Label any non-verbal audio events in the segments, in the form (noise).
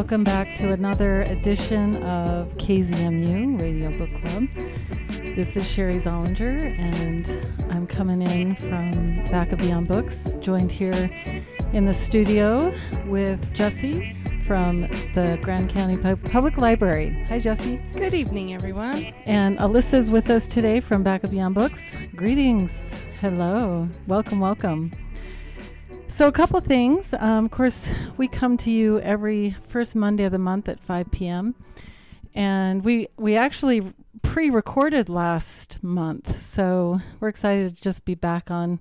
Welcome back to another edition of KZMU Radio Book Club. This is Sherry Zollinger, and I'm coming in from Back of Beyond Books, joined here in the studio with Jesse from the Grand County Public Library. Hi, Jesse. Good evening, everyone. And Alyssa's with us today from Back of Beyond Books. Greetings. Hello. Welcome, welcome. So, a couple things. Um, of course, we come to you every first Monday of the month at 5 p.m. And we we actually pre-recorded last month, so we're excited to just be back on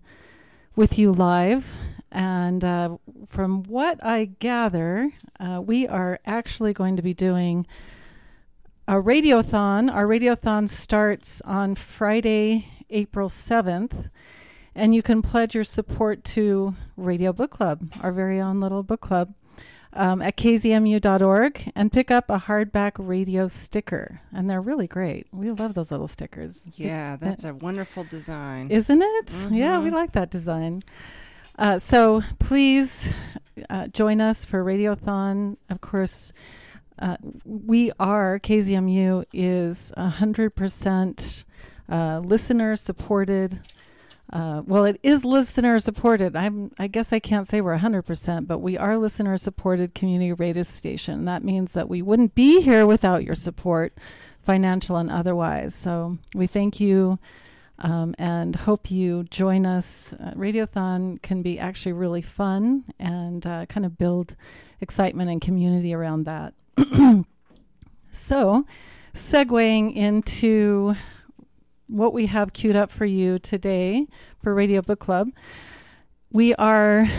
with you live. And uh, from what I gather, uh, we are actually going to be doing a radiothon. Our radiothon starts on Friday, April 7th and you can pledge your support to Radio Book Club, our very own little book club, um, at kzmu.org and pick up a hardback radio sticker. And they're really great. We love those little stickers. Yeah, that's a wonderful design. Isn't it? Mm-hmm. Yeah, we mm-hmm. like that design. Uh, so please uh, join us for Radiothon. Of course, uh, we are, KZMU is 100% uh, listener supported uh, well, it is listener supported. I'm, I guess I can't say we're 100%, but we are listener supported community radio station. That means that we wouldn't be here without your support, financial and otherwise. So we thank you um, and hope you join us. Uh, Radiothon can be actually really fun and uh, kind of build excitement and community around that. (clears throat) so, segueing into what we have queued up for you today for Radio Book Club. We are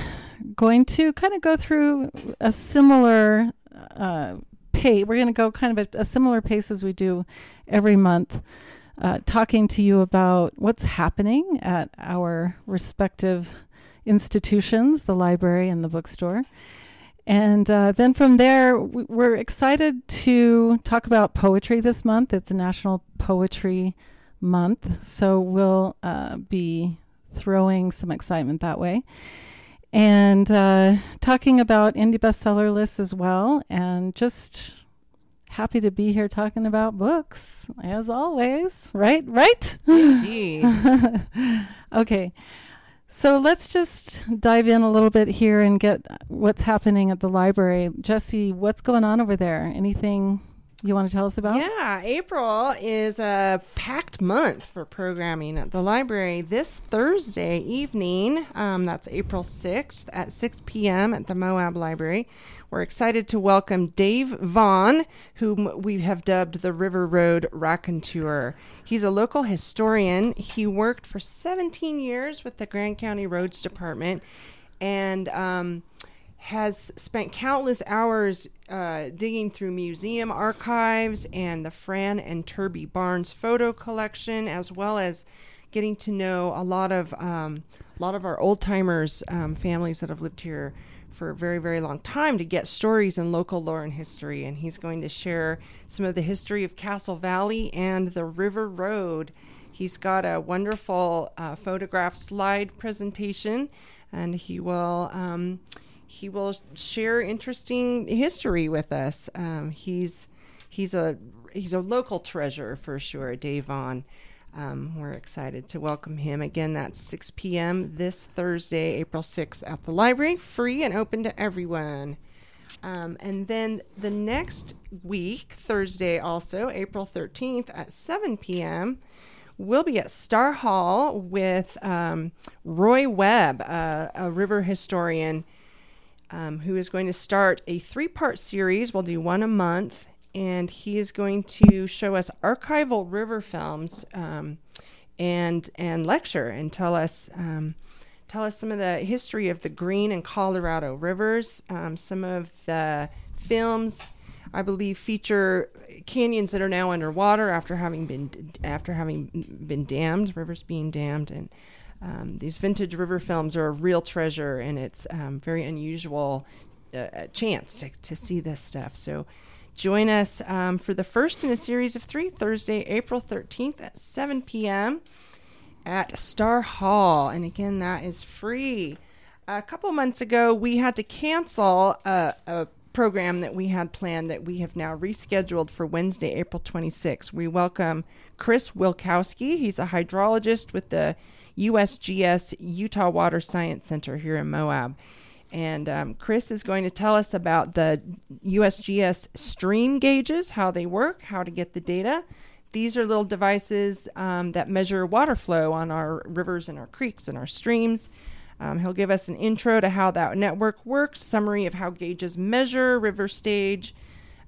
going to kind of go through a similar uh, pace. We're going to go kind of a, a, similar pace as we do every month, uh, talking to you about what's happening at our respective institutions, the library and the bookstore. And uh, then from there, we're excited to talk about poetry this month. It's National Poetry month. So we'll uh, be throwing some excitement that way. And uh, talking about indie bestseller lists as well. And just happy to be here talking about books, as always. Right? Right? Indeed. (laughs) okay. So let's just dive in a little bit here and get what's happening at the library. Jesse, what's going on over there? Anything you want to tell us about? Yeah, April is a packed month for programming at the library. This Thursday evening, um, that's April 6th at 6 p.m. at the Moab Library, we're excited to welcome Dave Vaughn, whom we have dubbed the River Road Raconteur. He's a local historian. He worked for 17 years with the Grand County Roads Department and um, has spent countless hours uh, digging through museum archives and the Fran and Terby Barnes photo collection, as well as getting to know a lot of um, a lot of our old timers, um, families that have lived here for a very very long time to get stories and local lore and history. And he's going to share some of the history of Castle Valley and the River Road. He's got a wonderful uh, photograph slide presentation, and he will. Um, he will share interesting history with us. Um, he's he's a he's a local treasure for sure, Dave Vaughn. Um, we're excited to welcome him again. That's 6 p.m. this Thursday, April 6th, at the library, free and open to everyone. Um, and then the next week, Thursday, also April 13th at 7 p.m., we'll be at Star Hall with um, Roy Webb, uh, a river historian um, who is going to start a three part series. We'll do one a month, and he is going to show us archival river films um, and and lecture and tell us. Um, tell us some of the history of the Green and Colorado rivers, um, some of the films I believe feature canyons that are now underwater after having been after having been dammed, rivers being dammed, and um, these vintage river films are a real treasure, and it's um, very unusual uh, chance to, to see this stuff. So join us um, for the first in a series of three Thursday, April 13th at 7 p.m. at Star Hall. And again, that is free. A couple months ago, we had to cancel a, a program that we had planned that we have now rescheduled for Wednesday, April 26th. We welcome Chris Wilkowski. He's a hydrologist with the USGS Utah Water Science Center here in Moab. And um, Chris is going to tell us about the USGS stream gauges, how they work, how to get the data. These are little devices um, that measure water flow on our rivers and our creeks and our streams. Um, he'll give us an intro to how that network works, summary of how gauges measure river stage,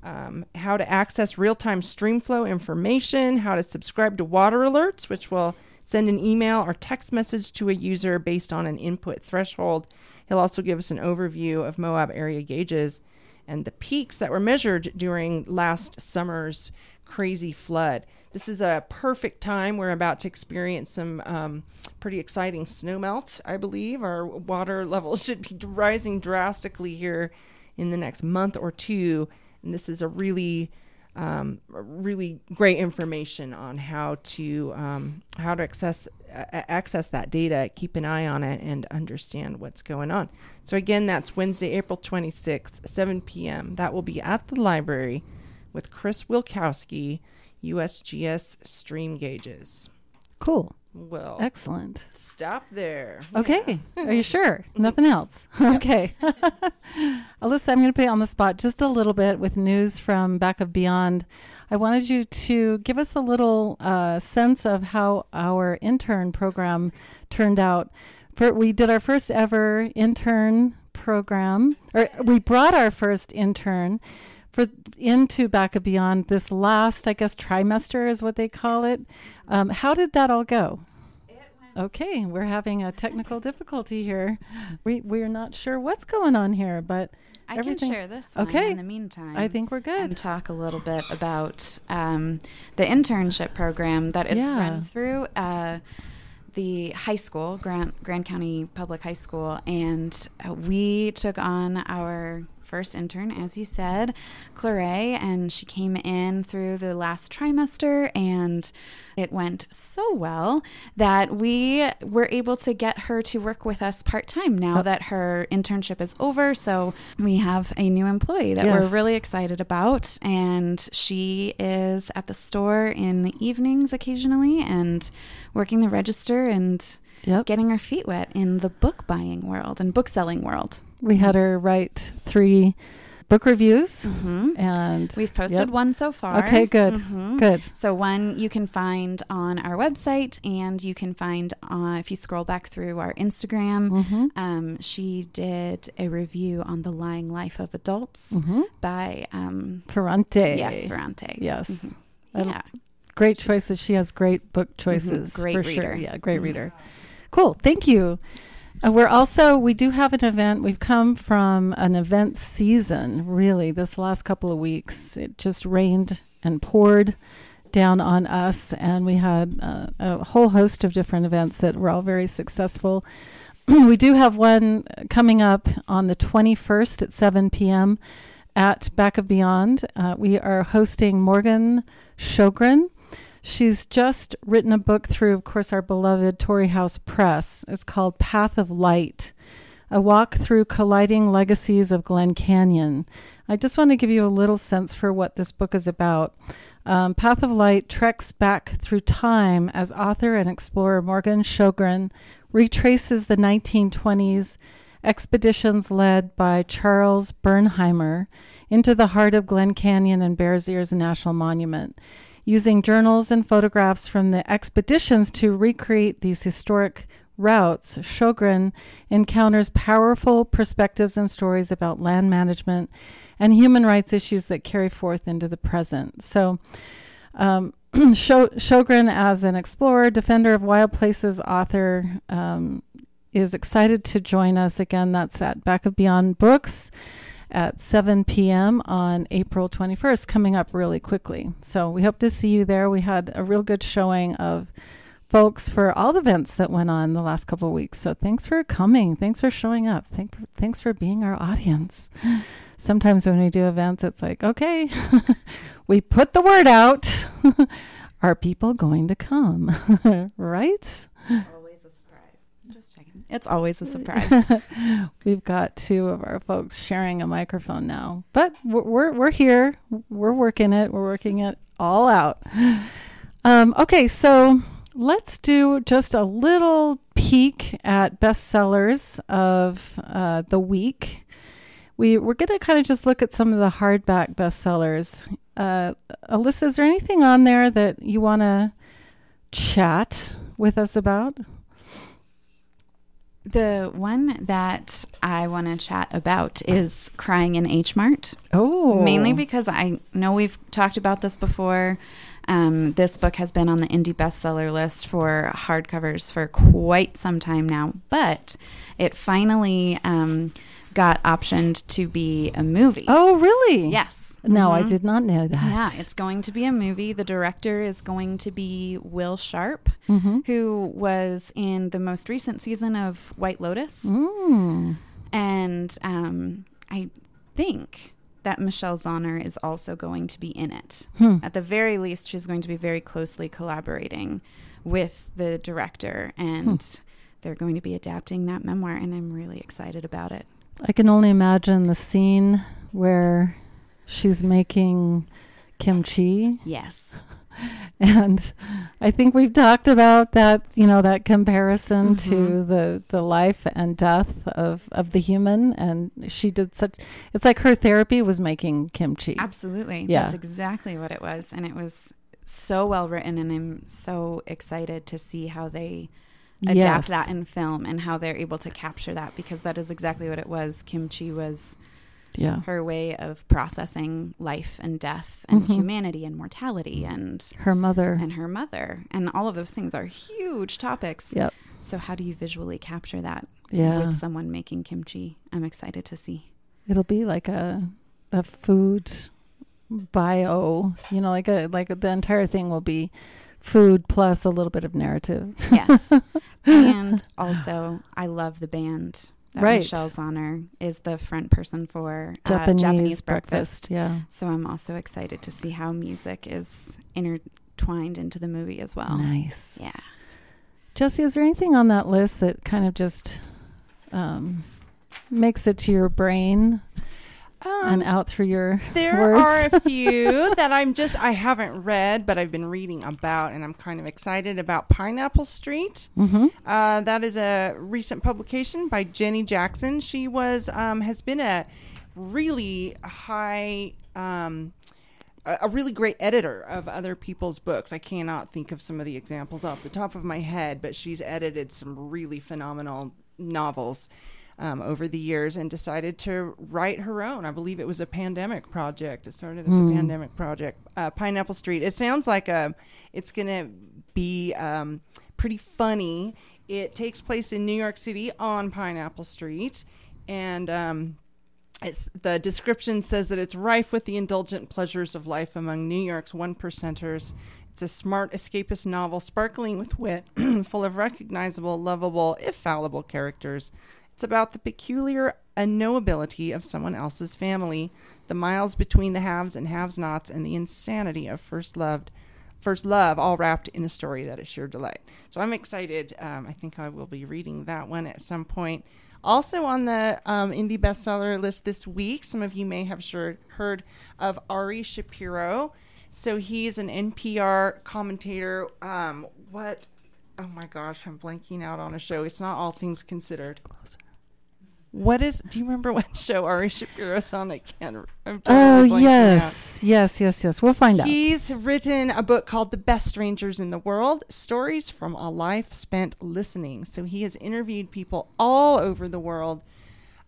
um, how to access real time stream flow information, how to subscribe to water alerts, which will send an email or text message to a user based on an input threshold. He'll also give us an overview of Moab area gauges and the peaks that were measured during last summer's crazy flood. This is a perfect time. We're about to experience some um, pretty exciting snowmelt, I believe. Our water (laughs) levels should be rising drastically here in the next month or two. And this is a really um, really great information on how to um, how to access uh, access that data, keep an eye on it, and understand what's going on. So again, that's Wednesday, April twenty sixth, seven p.m. That will be at the library with Chris Wilkowski, USGS stream gauges. Cool. Well, Excellent. stop there. Okay. Are you sure? (laughs) Nothing else? (laughs) okay. (laughs) Alyssa, I'm going to put you on the spot just a little bit with news from Back of Beyond. I wanted you to give us a little uh, sense of how our intern program turned out. For, we did our first ever intern program, or we brought our first intern for into Back of Beyond this last, I guess, trimester is what they call it. Um, how did that all go? Okay, we're having a technical (laughs) difficulty here. We we're not sure what's going on here, but I everything- can share this one Okay. in the meantime. I think we're good. and talk a little bit about um, the internship program that is Yeah. run through uh, the high school, Grand, Grand County Public High School, and uh, we took on our first intern, as you said, Clare, and she came in through the last trimester, and it went so well that we were able to get her to work with us part time now Oh. that her internship is over. So we have a new employee that we're really excited about, and she is at the store in the evenings occasionally and working the register and Yep. getting her feet wet in the book buying world and book selling world. We had her write three book reviews, hmm and We've posted Yep. one so far. okay, good, Mhm. good. So one you can find on our website, and you can find uh, if you scroll back through our Instagram. Mm-hmm. Um, she did a review on the lying life of adults Mm-hmm. by um, Ferrante. yes Ferrante. Yes. I- Yeah. Great choices. She has great book choices. Great for sure. reader. Yeah, great reader. Cool. Thank you. Uh, we're also we do have an event. We've come from an event season. Really, this last couple of weeks, it just rained and poured down on us, and we had uh, a whole host of different events that were all very successful. (clears throat) we do have one coming up on the 21st at 7 p.m. at Back of Beyond. Uh, we are hosting Morgan Sjogren. She's just written a book through, of course, our beloved Torrey House Press. It's called Path of Light, a walk through colliding legacies of Glen Canyon. I just want to give you a little sense for what this book is about. Um, Path of Light treks back through time as author and explorer Morgan Sjogren retraces the 1920s expeditions led by Charles Bernheimer into the heart of Glen Canyon and Bears Ears National Monument using journals and photographs from the expeditions to recreate these historic routes, Sjogren encounters powerful perspectives and stories about land management and human rights issues that carry forth into the present. So, um, (clears throat) as an explorer, defender of wild places, author, um, is excited to join us again. That's at Back of Beyond Books at 7 p.m. on April 21st, coming up really quickly. So we hope to see you there. We had a real good showing of folks for all the events that went on the last couple of weeks. So thanks for coming. Thanks for showing up. Thank, thanks for being our audience. (laughs) Sometimes when we do events, it's like, okay, (laughs) we put the word out. (laughs) Are people going to come? right? Always a surprise. Just checking. It's always a surprise. (laughs) We've got two of our folks sharing a microphone now, but we're we're, here. We're working it. We're working it all out. (sighs) Um, okay, so let's do just a little peek at bestsellers of uh, the week. We we're gonna kind of just look at some of the hardback bestsellers. Uh, Alyssa, is there anything on there that you want to chat with us about? The one that I want to chat about is Crying in H Mart. Oh, Mainly because I know we've talked about this before. Um, this book has been on the indie bestseller list for hardcovers for quite some time now, but it finally um, got optioned to be a movie. Oh, really? Yes. No, I Mhm. did not know that. Yeah, it's going to be a movie. The director is going to be Will Sharpe, Mm-hmm. who was in the most recent season of White Lotus. Mm. And um, I think that Michelle Zauner is also going to be in it. Hmm. At the very least, she's going to be very closely collaborating with the director, and they're going to be adapting that memoir, and I'm really excited about it. I can only imagine the scene where she's making kimchi Yes. (laughs) and I think we've talked about that, you know, that comparison to Mhm. the the life and death of of the human and she did such it's like her therapy was making kimchi. Absolutely. Yeah. That's exactly what it was. And it was so well written, and I'm so excited to see how they adapt Yes. that in film and how they're able to capture that because that is exactly what it was. Kimchi was Yeah. her way of processing life and death and Mhm. humanity and mortality and Her mother. and her mother and all of those things are huge topics. Yep. So how do you visually capture that Yeah. with someone making kimchi? I'm excited to see. It'll be like a a food bio, you know, like a like the entire thing will be food plus a little bit of narrative. Yes. (laughs) and also, I love the band that Right. Michelle Zauner is the front person for uh, Japanese, Japanese, breakfast. breakfast. Yeah. So I'm also excited to see how music is intertwined into the movie as well. Nice. Yeah. Jesse, is there anything on that list that kind of just um, makes it to your brain and Um, out through your (laughs) there words? are a (laughs) few that I'm just I haven't read, but I've been reading about, and I'm kind of excited about Pineapple Street. mm-hmm. Uh, that is a recent publication by Jenny Jackson. She was um, has been a really high. Um, a really great editor of other people's books. I cannot think of some of the examples off the top of my head, but she's edited some really phenomenal novels um, over the years and decided to write her own. I believe it was a pandemic project. It started as Hmm. a pandemic project. Uh, Pineapple Street. It sounds like a. It's gonna be um, pretty funny. It takes place in New York City on Pineapple Street, and um, it's, the description says that it's rife with the indulgent pleasures of life among New York's one percenters. It's a smart, escapist novel sparkling with wit, (clears throat) full of recognizable, lovable, if fallible characters. It's about the peculiar unknowability of someone else's family, the miles between the haves and have nots, and the insanity of first loved. First Love, all wrapped in a story that is sure delight. So I'm excited. Um, I think I will be reading that one at some point. Also on the um, indie bestseller list this week, some of you may have sure heard of Ari Shapiro. So he's an NPR commentator. Um, what? Oh my gosh, I'm blanking out on a show. It's not All Things Considered. What is? Do you remember what show Ari Shapiro's on? I can't. I'm totally Oh blanking out. yes, yes, yes, yes. We'll find out. He's written a book called The Best Strangers in the World Stories from a Life Spent Listening. So he has interviewed people all over the world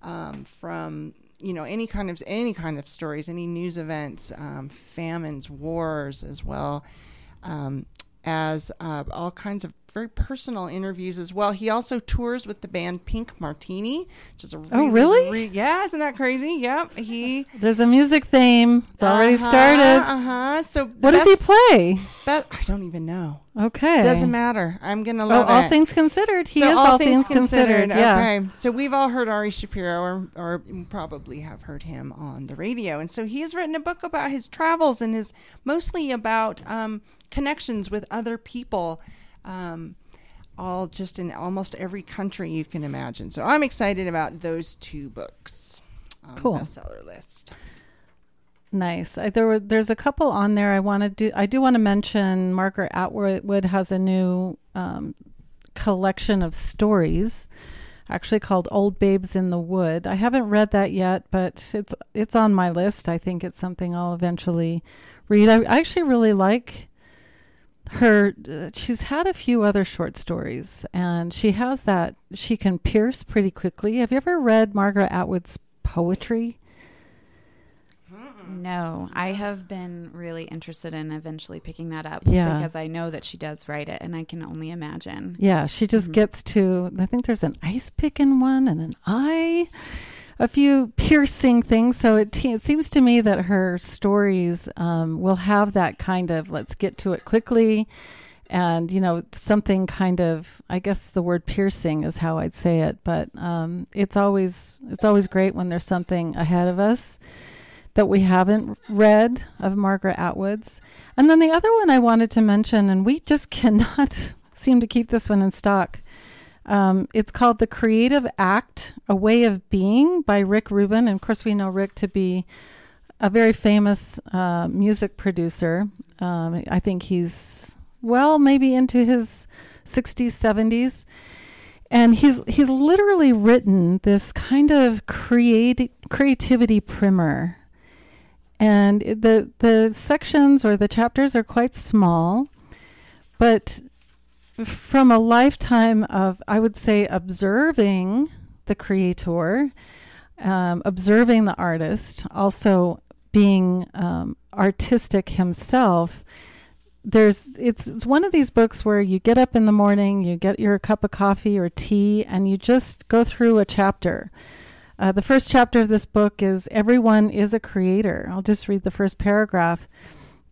um, from you know any kind of any kind of stories, any news events, um, famines, wars as well um, as uh, all kinds of very personal interviews as well. He also tours with the band Pink Martini, which is a really, Oh, really? re- yeah, isn't that crazy? Yep, he (laughs) There's a music theme. It's already uh-huh, started. Uh-huh. So the What does he play? But I don't even know. Okay. Doesn't matter. I'm gonna Oh, love all it. things considered. He so is all, things, considered. Yeah. Okay. So we've all heard Ari Shapiro, or, or probably have heard him on the radio, and so he has written a book about his travels and his mostly about um, connections with other people. Um, all just in almost every country you can imagine. So I'm excited about those two books on Cool. the bestseller list. Nice. I, there were there's a couple on there. I want to do. I do want to mention Margaret Atwood has a new um, collection of stories, actually called Old Babes in the Wood. I haven't read that yet, but it's it's on my list. I think it's something I'll eventually read. I, I actually really like her. Uh, she's had a few other short stories, and she has that she can pierce pretty quickly. Have you ever read Margaret Atwood's poetry? No, I have been really interested in eventually picking that up Yeah. because I know that she does write it, and I can only imagine. Yeah, she just Mhm. gets to. I think there's an ice pick in one and an eye, a few piercing things. So it te- it seems to me that her stories um, will have that kind of let's get to it quickly, and you know something kind of. I guess the word piercing is how I'd say it, but um, it's always it's always great when there's something ahead of us that we haven't read of Margaret Atwood's. And then the other one I wanted to mention, and we just (laughs) cannot seem to keep this one in stock. Um, it's called The Creative Act A Way of Being by Rick Rubin. And of course, we know Rick to be a very famous uh, music producer. Um, I think he's, well, maybe into his 60s, 70s. And he's he's literally written this kind of create creativity primer and the the sections or the chapters are quite small but from a lifetime of i would say observing the creator um, observing the artist also being um, artistic himself there's it's it's one of these books where you get up in the morning you get your cup of coffee or tea and you just go through a chapter uh, the first chapter of this book is Everyone is a Creator. I'll just read the first paragraph.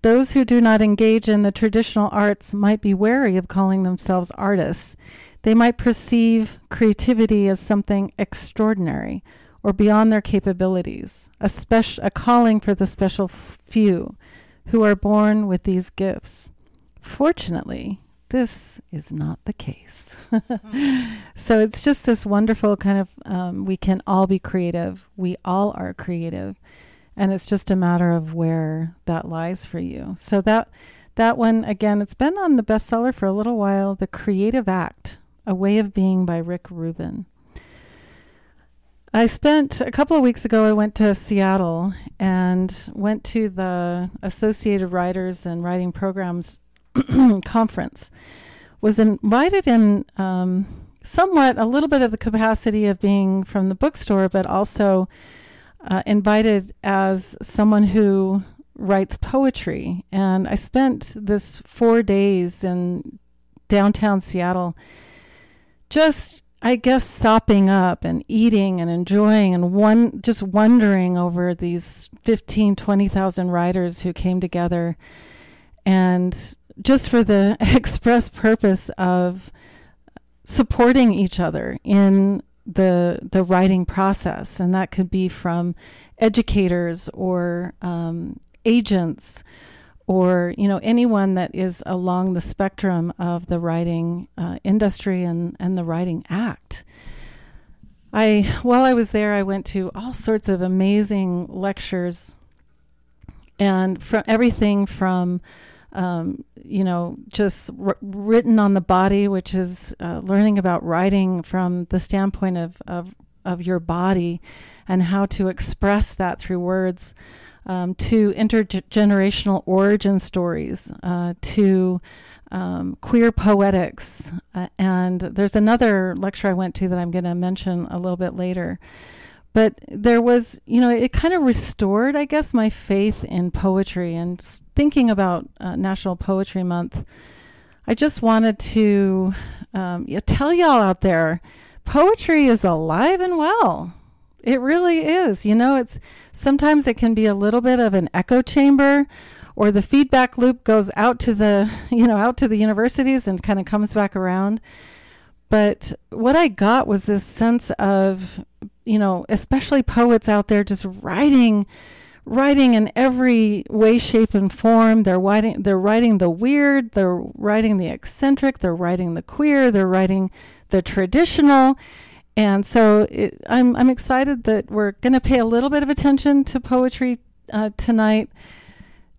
Those who do not engage in the traditional arts might be wary of calling themselves artists. They might perceive creativity as something extraordinary or beyond their capabilities, a, spec- a calling for the special few who are born with these gifts. Fortunately, this is not the case. (laughs) so it's just this wonderful kind of um, we can all be creative. We all are creative, and it's just a matter of where that lies for you. So that that one again, it's been on the bestseller for a little while. The Creative Act: A Way of Being by Rick Rubin. I spent a couple of weeks ago. I went to Seattle and went to the Associated Writers and Writing Programs (clears throat) conference. Was invited in um, somewhat a little bit of the capacity of being from the bookstore, but also uh, invited as someone who writes poetry. And I spent this four days in downtown Seattle just I guess sopping up and eating and enjoying and one just wondering over these 15 20,000 writers who came together and just for the (laughs) express purpose of supporting each other in the the writing process and that could be from educators or um, agents or you know anyone that is along the spectrum of the writing uh, industry and, and the writing act. I while I was there, I went to all sorts of amazing lectures, and from everything from um, you know just r- written on the body, which is uh, learning about writing from the standpoint of, of of your body and how to express that through words um, to intergenerational origin stories, uh, to um, queer poetics. Uh, and there's another lecture I went to that I'm going to mention a little bit later. But there was, you know, it kind of restored, I guess, my faith in poetry. And thinking about uh, National Poetry Month, I just wanted to um, tell y'all out there poetry is alive and well. It really is. You know, it's sometimes it can be a little bit of an echo chamber or the feedback loop goes out to the, (laughs) you know, out to the universities and kind of comes back around. But what I got was this sense of, you know, especially poets out there just writing writing in every way, shape, and form. They're writing, they're writing the weird, they're writing the eccentric, they're writing the queer, they're writing the traditional. And so it, I'm, I'm excited that we're going to pay a little bit of attention to poetry uh, tonight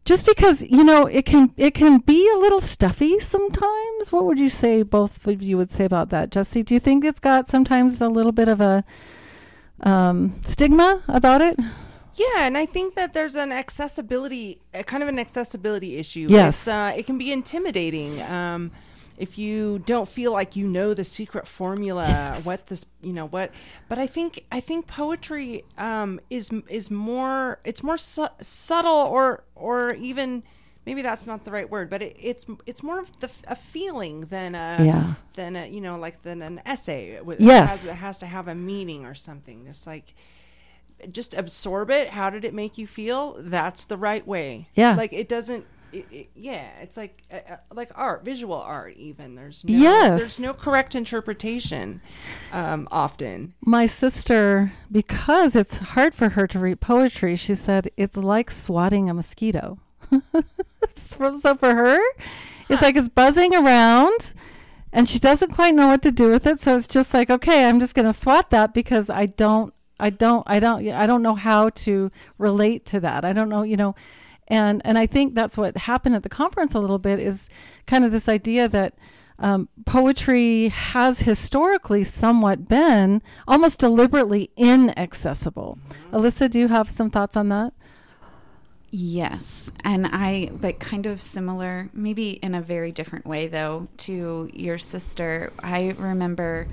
just because you know it can it can be a little stuffy sometimes what would you say both of you would say about that jesse do you think it's got sometimes a little bit of a um, stigma about it yeah, and I think that there's an accessibility, a kind of an accessibility issue. Yes, uh, it can be intimidating. Um, if you don't feel like you know the secret formula, yes. what this, you know, what. But I think I think poetry um, is is more it's more su- subtle or or even maybe that's not the right word, but it, it's it's more of the, a feeling than a yeah. than a you know like than an essay. It yes, has, it has to have a meaning or something. It's like just absorb it. How did it make you feel? That's the right way. Yeah. Like it doesn't. It, it, yeah, it's like uh, uh like art, visual art. Even there's no, yes, there's no correct interpretation. Um, often, my sister, because it's hard for her to read poetry, she said it's like swatting a mosquito. (laughs) (laughs) so for her, it's like it's buzzing around and she doesn't quite know what to do with it. So it's just like, okay, I'm just going to swat that because I don't I don't I don't I don't know how to relate to that. I don't know, you know, and and I think that's what happened at the conference a little bit is kind of this idea that um, poetry has historically somewhat been almost deliberately inaccessible. Mm-hmm. Alyssa, do you have some thoughts on that? Yes. And I like kind of similar, maybe in a very different way though, to your sister. I remember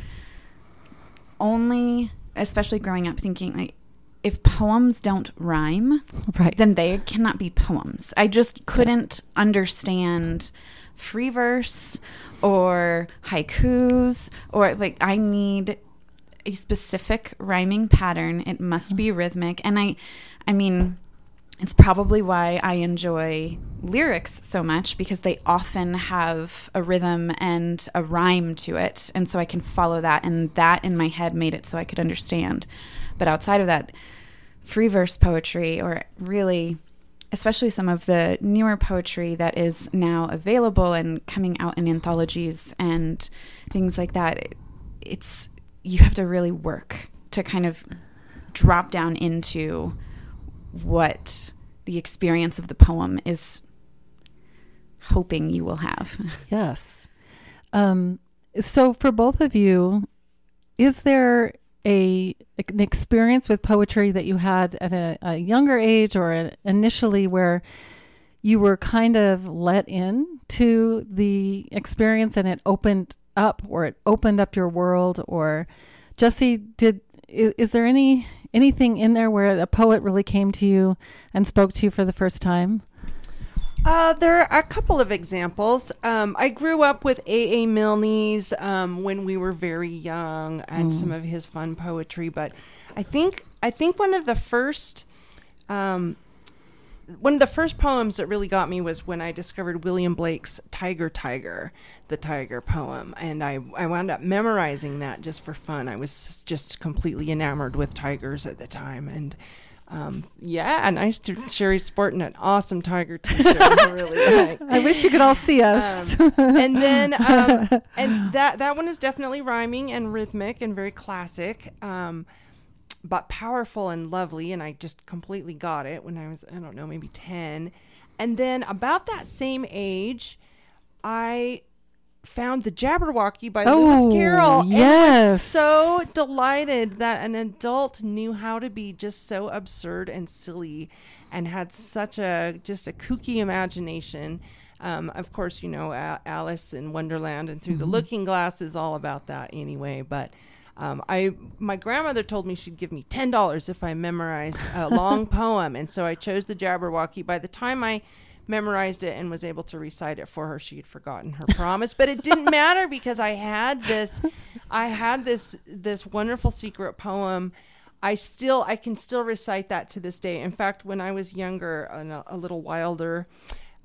only especially growing up thinking like if poems don't rhyme, right. then they cannot be poems. I just couldn't yeah. understand free verse or haikus or like I need a specific rhyming pattern. It must be mm. rhythmic. And I I mean it's probably why I enjoy lyrics so much because they often have a rhythm and a rhyme to it. And so I can follow that. And that in my head made it so I could understand. But outside of that, free verse poetry, or really, especially some of the newer poetry that is now available and coming out in anthologies and things like that, it's you have to really work to kind of drop down into what the experience of the poem is hoping you will have. (laughs) yes. Um, so, for both of you, is there a an experience with poetry that you had at a, a younger age or a, initially where you were kind of let in to the experience and it opened up or it opened up your world or Jesse did is, is there any anything in there where a poet really came to you and spoke to you for the first time? Uh, there are a couple of examples. Um, I grew up with A. A. Milne's um, when we were very young, and mm. some of his fun poetry. But I think I think one of the first um, one of the first poems that really got me was when I discovered William Blake's Tiger Tiger, the tiger poem. And I, I wound up memorizing that just for fun. I was just completely enamored with tigers at the time. And um, yeah, nice to Sherry sporting an awesome tiger t-shirt. I really (laughs) like. I wish you could all see us. Um, and then, (laughs) um, and that that one is definitely rhyming and rhythmic and very classic. Um, but powerful and lovely. And I just completely got it when I was, I don't know, maybe 10. And then about that same age, I found the Jabberwocky by oh, Lewis Carroll. Yes. was so delighted that an adult knew how to be just so absurd and silly and had such a just a kooky imagination. Um, of course, you know, Alice in Wonderland and Through mm-hmm. the Looking Glass is all about that anyway. But um, I my grandmother told me she'd give me ten dollars if I memorized a (laughs) long poem, and so I chose the Jabberwocky. By the time I memorized it and was able to recite it for her, she had forgotten her promise, but it didn't (laughs) matter because I had this, I had this this wonderful secret poem. I still I can still recite that to this day. In fact, when I was younger and a, a little wilder,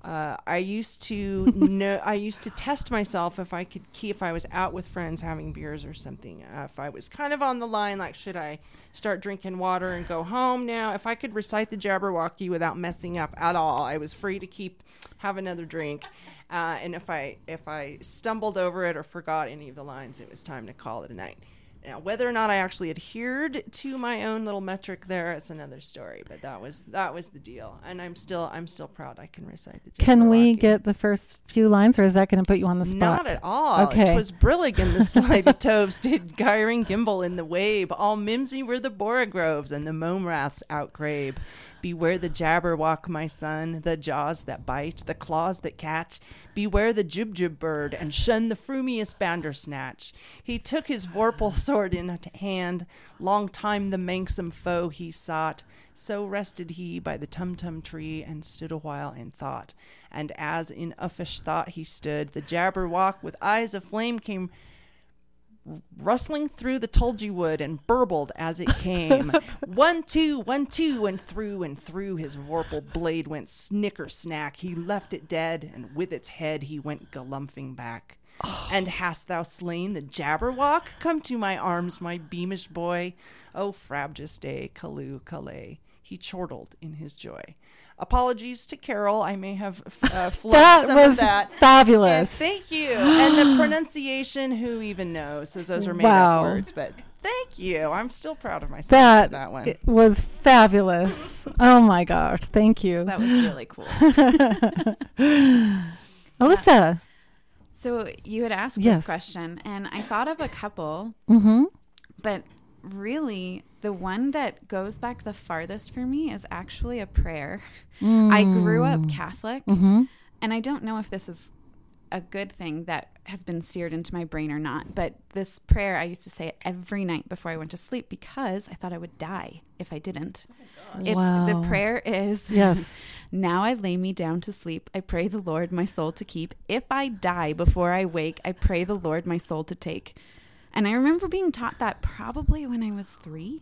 Uh, I used to (laughs) know. I used to test myself if I could key if I was out with friends having beers or something. Uh, if I was kind of on the line, like should I start drinking water and go home now? If I could recite the Jabberwocky without messing up at all, I was free to keep have another drink. Uh, and if I if I stumbled over it or forgot any of the lines, it was time to call it a night. Now, whether or not I actually adhered to my own little metric there, it's another story. But that was that was the deal, and I'm still I'm still proud I can recite the. Can we Jabberwocky. get the first few lines, or is that going to put you on the spot? Not at all. Okay. It was brillig in the slithy toves, did gyring gimble in the wabe. All mimsy were the borogroves, and the momraths outgrabe. Beware the jabberwock, my son, the jaws that bite, the claws that catch. Beware the jubjub bird, and shun the frumious bandersnatch. He took his vorpal (sighs) sword in hand, long time the manxome foe he sought. So rested he by the tum-tum tree, and stood a while in thought. And as in uffish thought he stood, the jabberwock with eyes of flame came rustling through the tulgey wood and burbled as it came. (laughs) one, two, one, two, and through and through his vorpal blade went snicker snack. He left it dead, and with its head he went galumphing back. (sighs) And hast thou slain the Jabberwock? Come to my arms, my beamish boy. O frabjous day, Calloo, Callay. He chortled in his joy. Apologies to Carroll. I may have uh, (laughs) flubbed That some of was that. And fabulous. thank you. and the (gasps) pronunciation, who even knows? Because those are made Wow. up words. But thank you. I'm still proud of myself That, for that one. it was fabulous. oh my gosh. Thank you. That was really cool. (laughs) Alyssa. So you had asked Yes. this question, and I thought of a couple, Mm-hmm. but really the one that goes back the farthest for me is actually a prayer. (laughs) I grew up Catholic, Mm-hmm. and I don't know if this is a good thing that has been seared into my brain or not, but this prayer I used to say it every night before I went to sleep because I thought I would die if I didn't. It's Wow. the prayer is Yes. (laughs) Now I lay me down to sleep. I pray the Lord my soul to keep. If I die before I wake, I pray the Lord my soul to take. And I remember being taught that probably when I was three.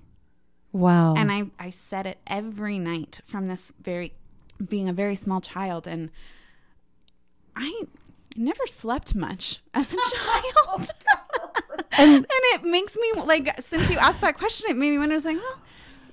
Wow. And I, I said it every night from this very, being a very small child. And I never slept much as a (laughs) child. and, it makes me, like, since you asked that question, it made me wonder, I was like, well,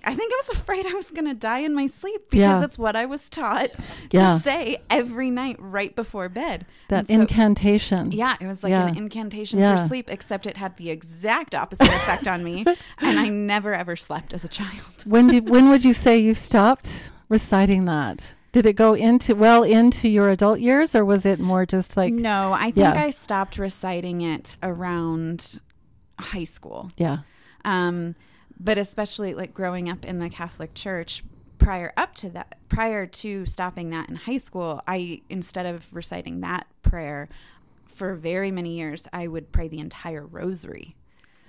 I think I was afraid I was going to die in my sleep because Yeah. that's what I was taught Yeah. to say every night right before bed. that so- incantation. yeah, it was like Yeah. an incantation for sleep, except it had the exact opposite effect on me, (laughs) and I never ever slept as a child. When did when would you say you stopped reciting that? Did it go into well into your adult years, or was it more just like no, I think. I stopped reciting it around high school. yeah, Um, but especially like growing up in the Catholic Church, prior up to that, prior to stopping that in high school, I instead of reciting that prayer for very many years, I would pray the entire rosary.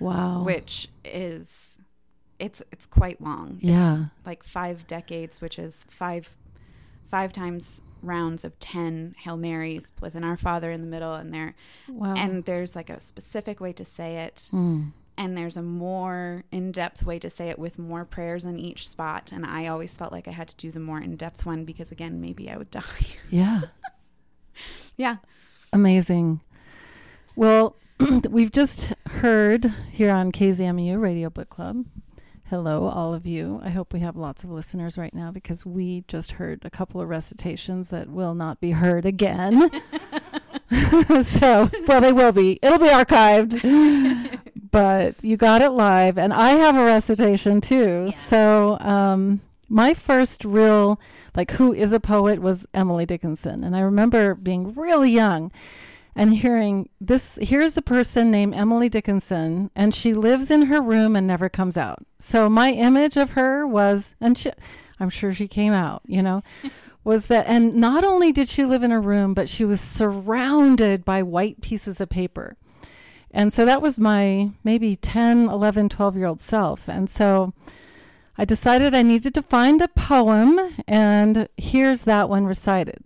wow, which is it's it's quite long. Yeah. It's like five decades, which is five five times rounds of ten Hail Marys with an Our Father in the middle and there wow, and there's like a specific way to say it Mm. And there's a more in-depth way to say it with more prayers in each spot and I always felt like I had to do the more in-depth one because again maybe I would (laughs) die. yeah, yeah. amazing. Well, (clears throat) we've just heard here on KZMU Radio Book Club. Hello, all of you. I hope we have lots of listeners right now because we just heard a couple of recitations that will not be heard again. (laughs) (laughs) so, well, they will be. It'll be archived. But you got it live, and I have a recitation too. So, um, my first real, like, who is a poet was Emily Dickinson. And I remember being really young and hearing this here's a person named Emily Dickinson, and she lives in her room and never comes out. So, my image of her was, and she, I'm sure she came out, you know. (laughs) was that and not only did she live in a room but she was surrounded by white pieces of paper and so that was my maybe 10 11 12 year old self and so i decided i needed to find a poem and here's that one recited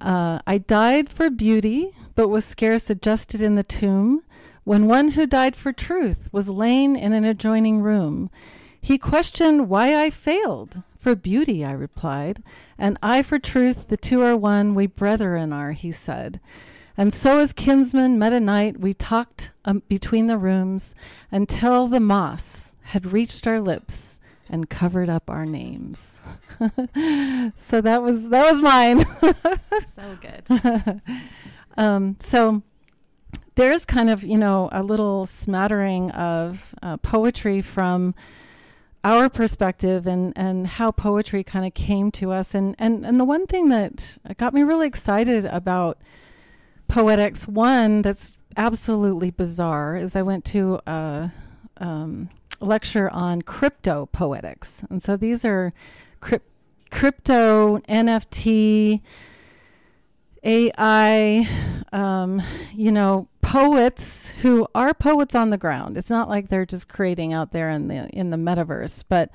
uh, i died for beauty but was scarce adjusted in the tomb when one who died for truth was lain in an adjoining room he questioned why i failed for beauty, I replied, and I for truth. The two are one, we brethren are, he said. And so, as kinsmen met a night, we talked um, between the rooms until the moss had reached our lips and covered up our names. (laughs) so that was that was mine. (laughs) so good. (laughs) um, so there's kind of you know a little smattering of uh, poetry from our perspective and and how poetry kind of came to us and and and the one thing that got me really excited about Poetics one that's absolutely bizarre is I went to a um, lecture on crypto poetics, and so these are crypt- crypto NFT AI, um, you know, poets who are poets on the ground. It's not like they're just creating out there in the in the metaverse, but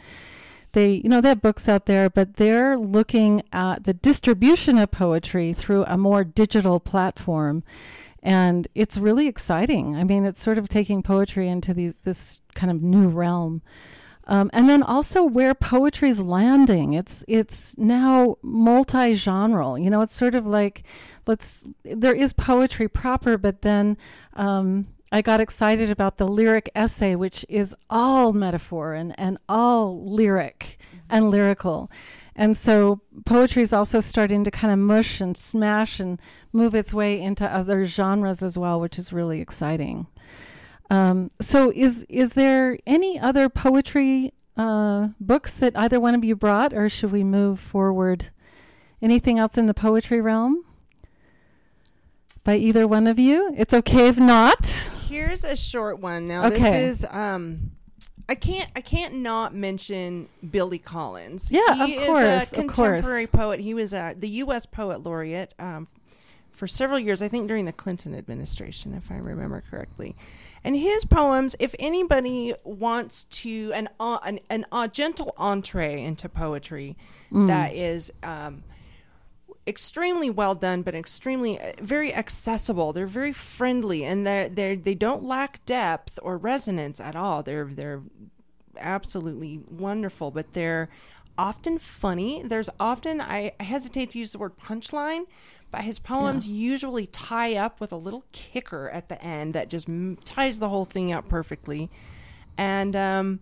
they you know they have books out there but they're looking at the distribution of poetry through a more digital platform. And it's really exciting. I mean it's sort of taking poetry into these this kind of new realm. Um, and then also where poetry's landing. It's it's now multi-genre. You know it's sort of like let's there is poetry proper but then um, I got excited about the lyric essay, which is all metaphor and, and all lyric mm-hmm. and lyrical. And so poetry is also starting to kind of mush and smash and move its way into other genres as well, which is really exciting. Um, so, is is there any other poetry uh, books that either one of you brought, or should we move forward? Anything else in the poetry realm? By either one of you? It's okay if not here's a short one. Now okay. this is um I can't I can't not mention Billy Collins. Yeah, he of course, is a contemporary poet. He was uh, the U.S. poet laureate um, for several years. I think during the Clinton administration, if I remember correctly. And his poems, if anybody wants to an an, an gentle entree into poetry, mm. that is. Um, extremely well done, but extremely uh, very accessible. They're very friendly, and they they they don't lack depth or resonance at all. They're they're absolutely wonderful, but they're often funny. There's often I hesitate to use the word punchline, but his poems yeah. usually tie up with a little kicker at the end that just ties the whole thing out perfectly, and um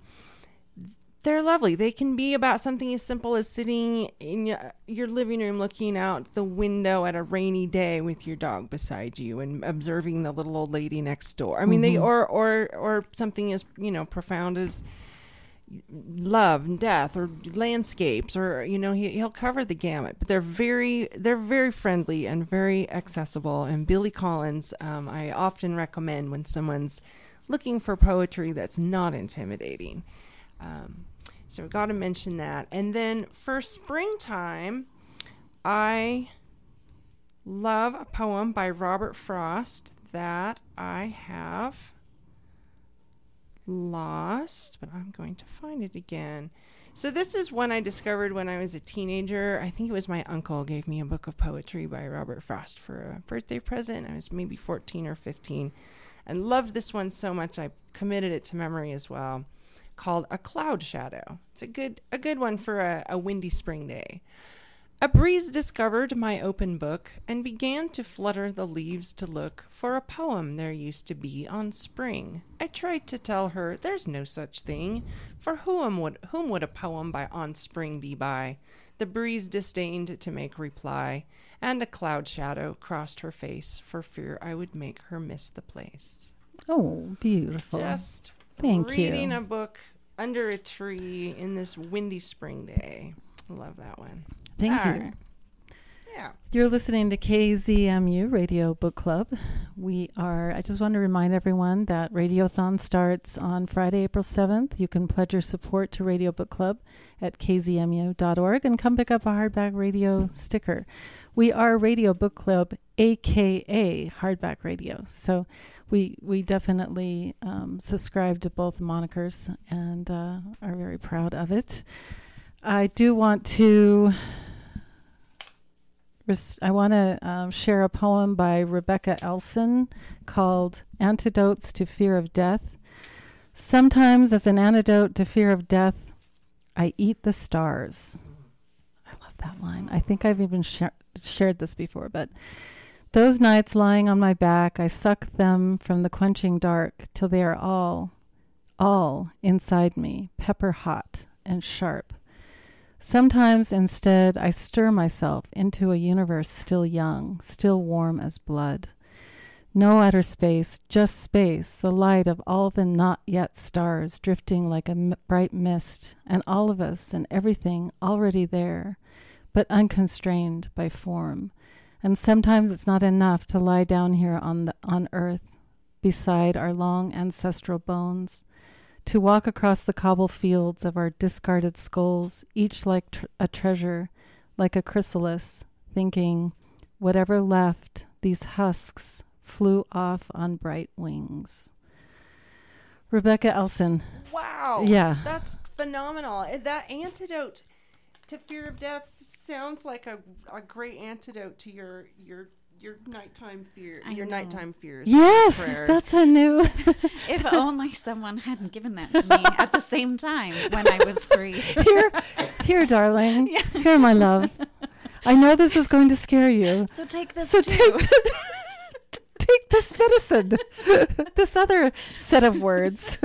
they're lovely. They can be about something as simple as sitting in your living room looking out the window at a rainy day with your dog beside you and observing the little old lady next door. I mean, mm-hmm. they or or or something as, you know, profound as love and death or landscapes or you know he, he'll cover the gamut but they're very they're very friendly and very accessible and billy collins um, i often recommend when someone's looking for poetry that's not intimidating um, so we got to mention that. And then for springtime, I love a poem by Robert Frost that I have lost, but I'm going to find it again. So this is one I discovered when I was a teenager. I think it was my uncle gave me a book of poetry by Robert Frost for a birthday present. I was maybe 14 or 15 and loved this one so much I committed it to memory as well called A Cloud Shadow. It's a good a good one for a, a windy spring day. A breeze discovered my open book and began to flutter the leaves to look for a poem there used to be on spring. I tried to tell her there's no such thing, for whom would whom would a poem by on spring be by? The breeze disdained to make reply, and a cloud shadow crossed her face for fear I would make her miss the place. Oh, beautiful. Just Thank reading you. Reading a book under a tree in this windy spring day. Love that one. Thank All you. Right. Yeah. You're listening to KZMU Radio Book Club. We are, I just want to remind everyone that Radiothon starts on Friday, April 7th. You can pledge your support to Radio Book Club at kzmu.org and come pick up a hardback radio sticker. We are Radio Book Club, aka Hardback Radio. So we we definitely um, subscribe to both monikers and uh, are very proud of it. I do want to. I want to um, share a poem by Rebecca Elson called Antidotes to Fear of Death. Sometimes, as an antidote to fear of death, I eat the stars. I love that line. I think I've even sh- shared this before, but those nights lying on my back, I suck them from the quenching dark till they are all, all inside me, pepper hot and sharp. Sometimes instead, I stir myself into a universe still young, still warm as blood. No outer space, just space, the light of all the not yet stars drifting like a m- bright mist, and all of us and everything already there, but unconstrained by form. And sometimes it's not enough to lie down here on the on earth, beside our long ancestral bones, to walk across the cobble fields of our discarded skulls, each like tr- a treasure, like a chrysalis, thinking, whatever left, these husks flew off on bright wings. Rebecca Elson. Wow. Yeah. That's phenomenal. That antidote to fear of death sounds like a, a great antidote to your your your nighttime fear I your know. nighttime fears. Yes, that's a new. (laughs) If only someone hadn't given that to me at the same time when I was three. (laughs) here, here, darling. (laughs) Here, my love. I know this is going to scare you. So take this So too. take take this medicine. this other set of words.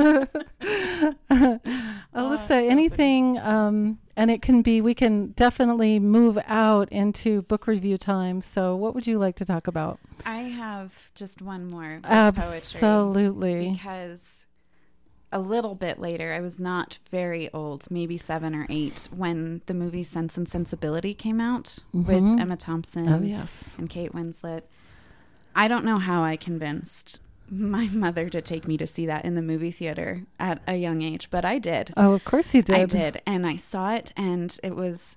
Alyssa, anything, um, and it can be. We can definitely move out into book review time. So, what would you like to talk about? I have just one more with Absolutely. because a little bit later, I was not very old, maybe seven or eight, when the movie Sense and Sensibility came out with Mhm. Emma Thompson Oh yes. and Kate Winslet. I don't know how I convinced my (laughs) mother to take me to see that in the movie theater at a young age, but I did. Oh, of course you did. I did, and I saw it, and it was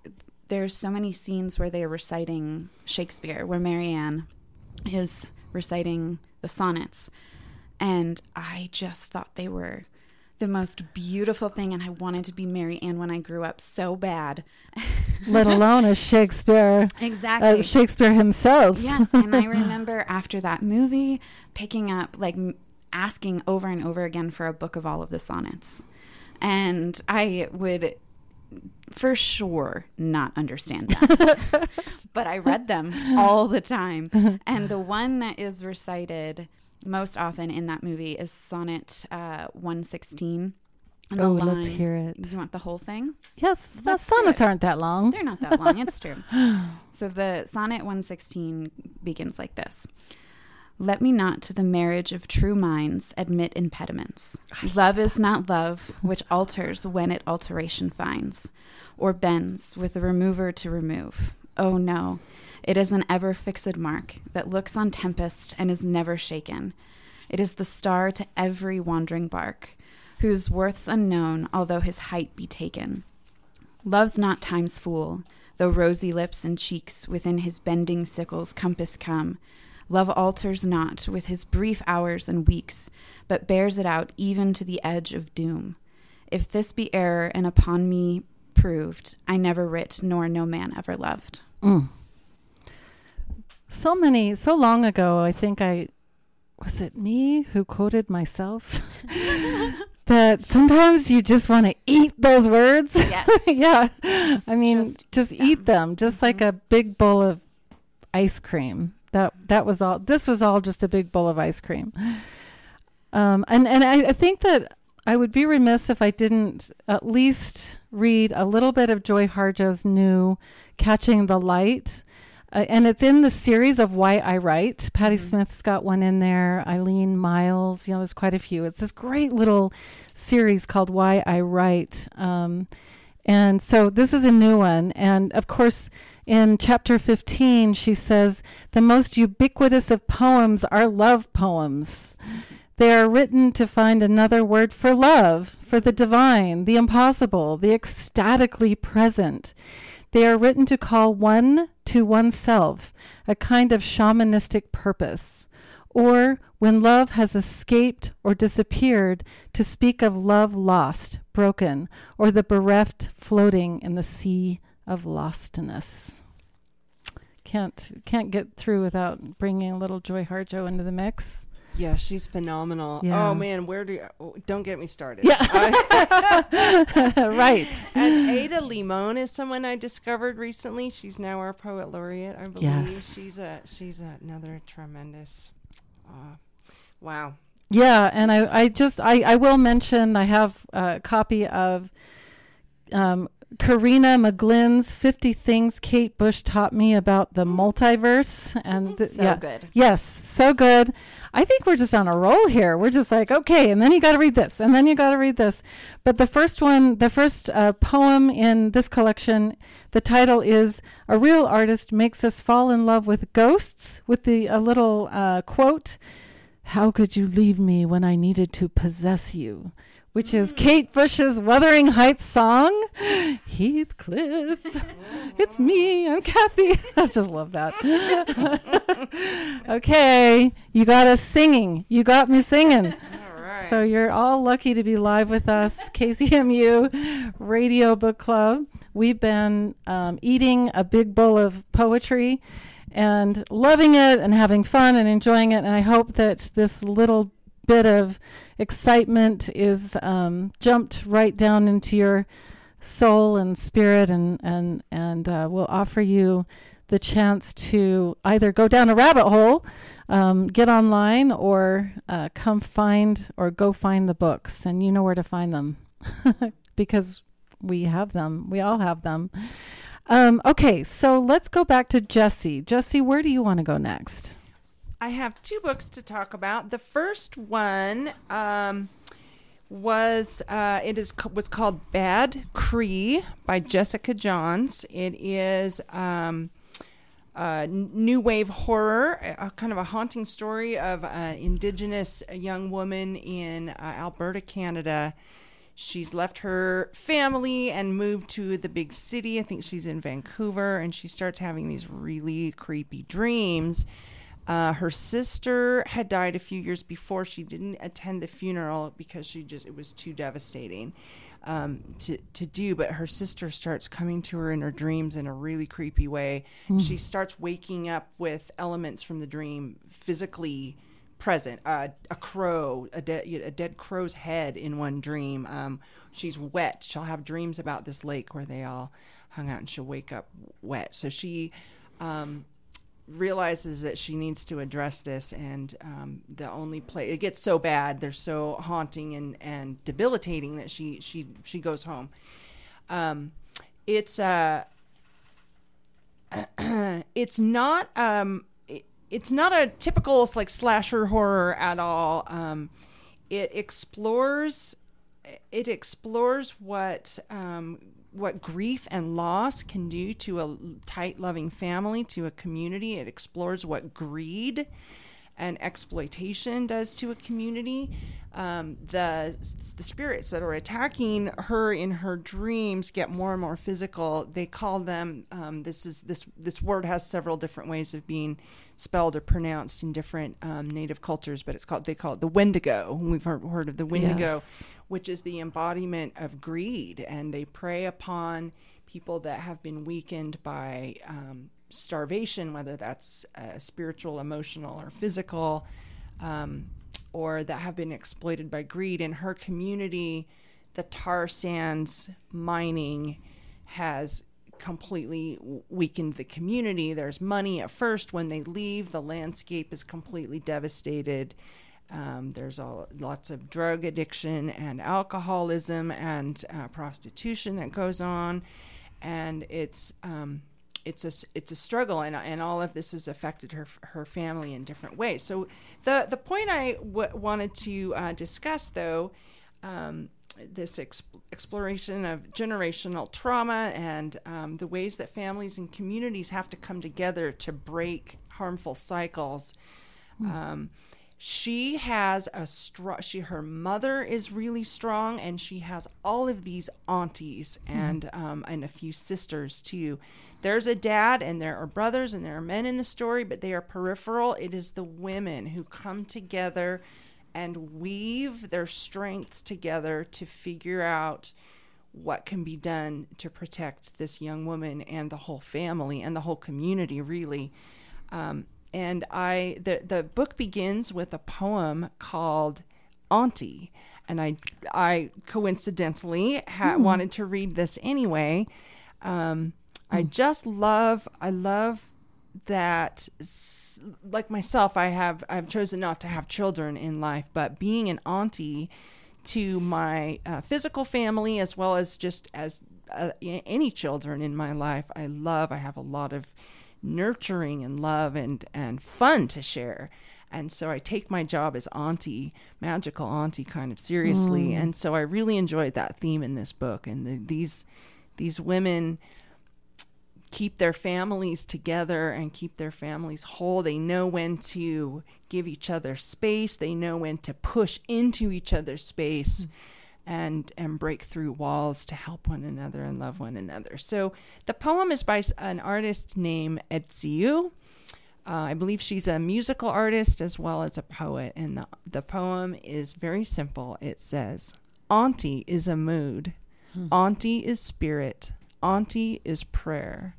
there's so many scenes where they're reciting Shakespeare, where Marianne is reciting the sonnets, and I just thought they were the most beautiful thing, and I wanted to be Marianne when I grew up so bad. (laughs) Let alone a Shakespeare, Exactly. uh, Shakespeare himself. Yes, and I (laughs) remember after that movie picking up like asking over and over again for a book of all of the sonnets. And I would for sure not understand them. (laughs) but I read them all the time. And the one that is recited most often in that movie is sonnet uh, 116. And Oh, let's hear it. You want the whole thing? Yes, the Let's sonnets aren't that long. They're not that long. It's true. (laughs) So the sonnet 116 begins like this. Let me not to the marriage of true minds admit impediments. Love is not love, which alters when it alteration finds, or bends with the remover to remove. Oh no, it is an ever fixed mark that looks on tempest and is never shaken. It is the star to every wandering bark, whose worth's unknown, although his height be taken. Love's not time's fool, though rosy lips and cheeks within his bending sickle's compass come. Love alters not with his brief hours and weeks, but bears it out even to the edge of doom. If this be error and upon me proved, I never writ, nor no man ever loved. Mm. So many, so long ago, I think I was it me who quoted myself (laughs) that sometimes you just want to eat those words. Yes. (laughs) yeah. I mean, just, Just eat eat them, just like a big bowl of ice cream. That that was all. This was all just a big bowl of ice cream. Um, and and I, I think that I would be remiss if I didn't at least read a little bit of Joy Harjo's new "Catching the Light." Uh, and it's in the series of Why I Write. Patti Mhm. Smith's got one in there. Eileen Myles, you know, there's quite a few. It's this great little series called Why I Write. Um, and so this is a new one. And of course, in chapter 15, she says, The most ubiquitous of poems are love poems. They are written to find another word for love, for the divine, the impossible, the ecstatically present. They are written to call one to oneself, a kind of shamanistic purpose. Or, when love has escaped or disappeared, to speak of love lost, broken, or the bereft floating in the sea of lostness. Can't can't get through without bringing a little Joy Harjo into the mix. Yeah, she's phenomenal. Yeah. Oh man, where do you, oh, don't get me started. Yeah. (laughs) (laughs) Right. and Ada Limon is someone I discovered recently. She's now our poet laureate, I believe. Yes. She's a she's another tremendous. Uh, wow. Yeah, and I, I just I, I will mention I have a copy of um, Karyna McGlynn's 50 Things Kate Bush Taught Me About the Multiverse. And th- So yeah. good. Yes, so good. I think we're just on a roll here. We're just like, okay, and then you got to read this, and then you got to read this. But the first one, the first uh, poem in this collection, the title is "A Real Artist Makes Us Fall in Love with Ghosts," with the a little uh, quote, "How could you leave me when I needed to possess you?" Which is Kate Bush's Wuthering Heights song, Heathcliff. (laughs) it's me, I'm Cathy. (laughs) I just love that. (laughs) okay, you got us singing. You got me singing. Right. So you're all lucky to be live with us, KZMU Radio Book Club. We've been um, eating a big bowl of poetry and loving it and having fun and enjoying it. And I hope that this little bit of excitement is um, jumped right down into your soul and spirit and and and uh, will offer you the chance to either go down a rabbit hole um, get online or uh, come find or go find the books. And you know where to find them (laughs) because we have them. We all have them. Um, okay so let's go back to jesse. Jesse where do you want to go next I have two books to talk about. The first one um, was uh, it is was called Bad Cree by Jessica Johns. It is um, new wave horror, a kind of a haunting story of an indigenous young woman in uh, Alberta, Canada. She's left her family and moved to the big city. I think she's in Vancouver, and she starts having these really creepy dreams. Uh, her sister had died a few years before. She didn't attend the funeral because she just it was too devastating um, to to do. But her sister starts coming to her in her dreams in a really creepy way. She starts waking up with elements from the dream physically present. Uh, a crow, a, de- a dead crow's head in one dream. Um, she's wet. She'll have dreams about this lake where they all hung out, and she'll wake up wet. So she. Um, realizes that she needs to address this and um, the only place it gets so bad they're so haunting and, and debilitating that she she she goes home. Um, it's uh (clears throat) it's not um it, it's not a typical like slasher horror at all. Um it explores it explores what um, what grief and loss can do to a tight loving family to a community. It explores what greed and exploitation does to a community um, the the spirits that are attacking her in her dreams get more and more physical they call them um, this is this this word has several different ways of being spelled or pronounced in different um, native cultures but it's called they call it the wendigo we've heard, heard of the wendigo Yes. which is the embodiment of greed. And they prey upon people that have been weakened by um, starvation, whether that's uh, spiritual, emotional, or physical, um, or that have been exploited by greed. In her community, the tar sands mining has completely weakened the community. There's money at first. When they leave, the landscape is completely devastated. Um, there's all, lots of drug addiction and alcoholism and uh, prostitution that goes on, and it's um, it's a it's a struggle, and and all of this has affected her her family in different ways. So the the point I w- wanted to uh, discuss though. Um, this exp- exploration of generational trauma and um, the ways that families and communities have to come together to break harmful cycles. Um, she has a strong she her mother is really strong and she has all of these aunties and um, and a few sisters too there's a dad and there are brothers and there are men in the story but they are peripheral. It is the women who come together and weave their strengths together to figure out what can be done to protect this young woman and the whole family and the whole community really. Um, and I the the book begins with a poem called Auntie, and I I coincidentally ha- wanted to read this anyway. Um, I just love I love that like myself I have I've chosen not to have children in life, but being an auntie to my uh, physical family as well as just as uh, any children in my life I love I have a lot of nurturing and love and and fun to share. And so I take my job as auntie magical auntie kind of seriously. And so I really enjoyed that theme in this book and the, these these women keep their families together and keep their families whole. They know when to give each other space. They know when to push into each other's space and and break through walls to help one another and love one another. So the poem is by an artist named Etsiu. Uh, I believe she's a musical artist as well as a poet. And the, the poem is very simple. It says, Auntie is a mood. Auntie is spirit. Auntie is prayer.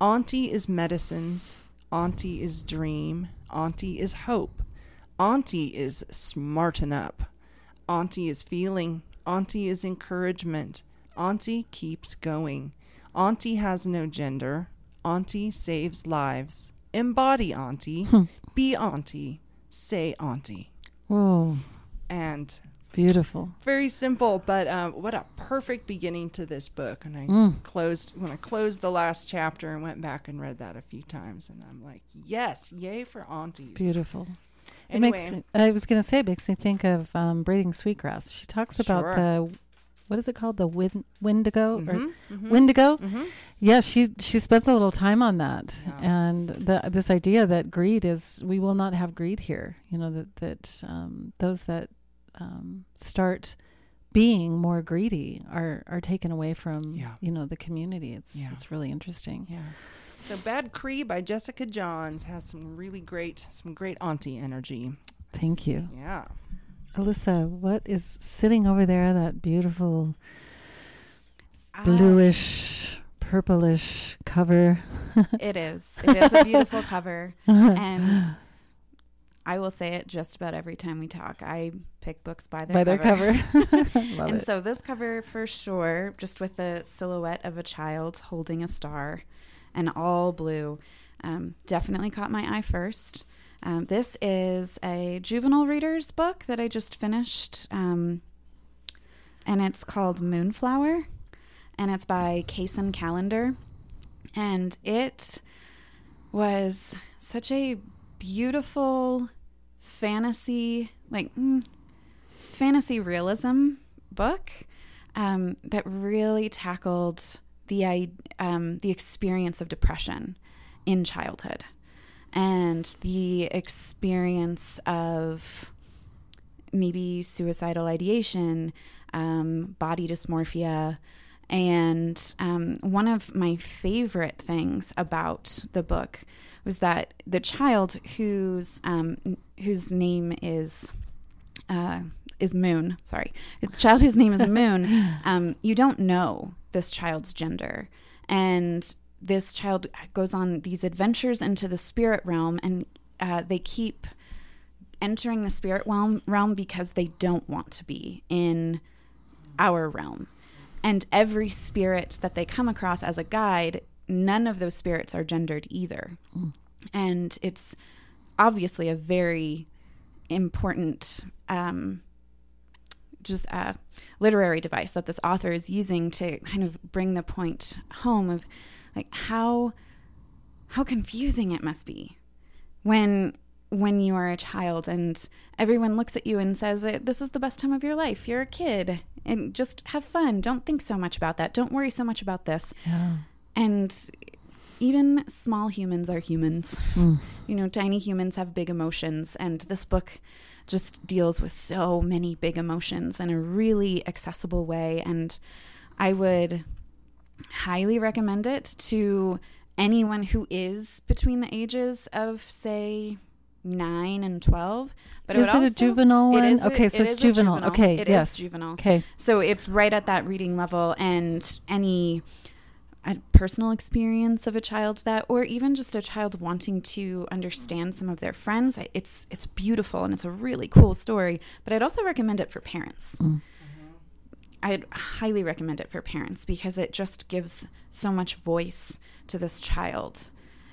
Auntie is medicines. Auntie is dream. Auntie is hope. Auntie is smarten up. Auntie is feeling. Auntie is encouragement. Auntie keeps going. Auntie has no gender. Auntie saves lives. Embody Auntie. Hmm. Be Auntie. Say Auntie. And beautiful. very simple, but um, what a perfect beginning to this book. And I Mm. closed when I closed the last chapter and went back and read that a few times, and I'm like, yes, yay for aunties. Beautiful. It makes me, I was going to say, it makes me think of um, braiding sweetgrass. She talks about Sure. the, what is it called? The win, windigo or mhm, mhm, Wendigo? mhm. Yeah, she she spent a little time on that, Yeah. and the, this idea that greed is we will not have greed here. You know that that um, those that um, start being more greedy are are taken away from Yeah. you know the community. It's Yeah. it's really interesting. Yeah. So Bad Cree by Jessica Johns has some really great, some great auntie energy. Thank you, Yeah. Alyssa. What is sitting over there? That beautiful bluish, purplish cover. it is. It is a beautiful (laughs) cover. (laughs) And I will say it just about every time we talk. I pick books by their by their cover. cover. (laughs) (laughs) Love and it. so this cover for sure, just with the silhouette of a child holding a star and all blue, um, definitely caught my eye first. Um, this is a juvenile reader's book that I just finished, um, and it's called Moonflower, and it's by Kacen Callender, and it was such a beautiful fantasy, like mm, fantasy realism book um, that really tackled the um, the experience of depression in childhood and the experience of maybe suicidal ideation, um, body dysmorphia. And um, one of my favorite things about the book was that the child whose um, whose name is uh, is Moon. Sorry, the child whose name is (laughs) Moon. Um, you don't know this child's gender, and this child goes on these adventures into the spirit realm, and uh, they keep entering the spirit realm, realm because they don't want to be in our realm. And every spirit that they come across as a guide, none of those spirits are gendered either. And it's obviously a very important um, just a literary device that this author is using to kind of bring the point home of like how how confusing it must be when when you are a child and everyone looks at you and says that this is the best time of your life. You're a kid and just have fun. Don't think so much about that. Don't worry so much about this. Yeah. and even small humans are humans. Mm. you know tiny humans have big emotions and this book just deals with so many big emotions in a really accessible way and i would highly recommend it to anyone who is between the ages of say 9 and 12 but is would it a juvenile one? it a- okay, so it it's a juvenile. Okay, It is yes. juvenile Okay. so it's right at that reading level, and any a personal experience of a child that or even just a child wanting to understand some of their friends it's it's beautiful and it's a really cool story but i'd also recommend it for parents Mm. i'd highly recommend it for parents because it just gives so much voice to this child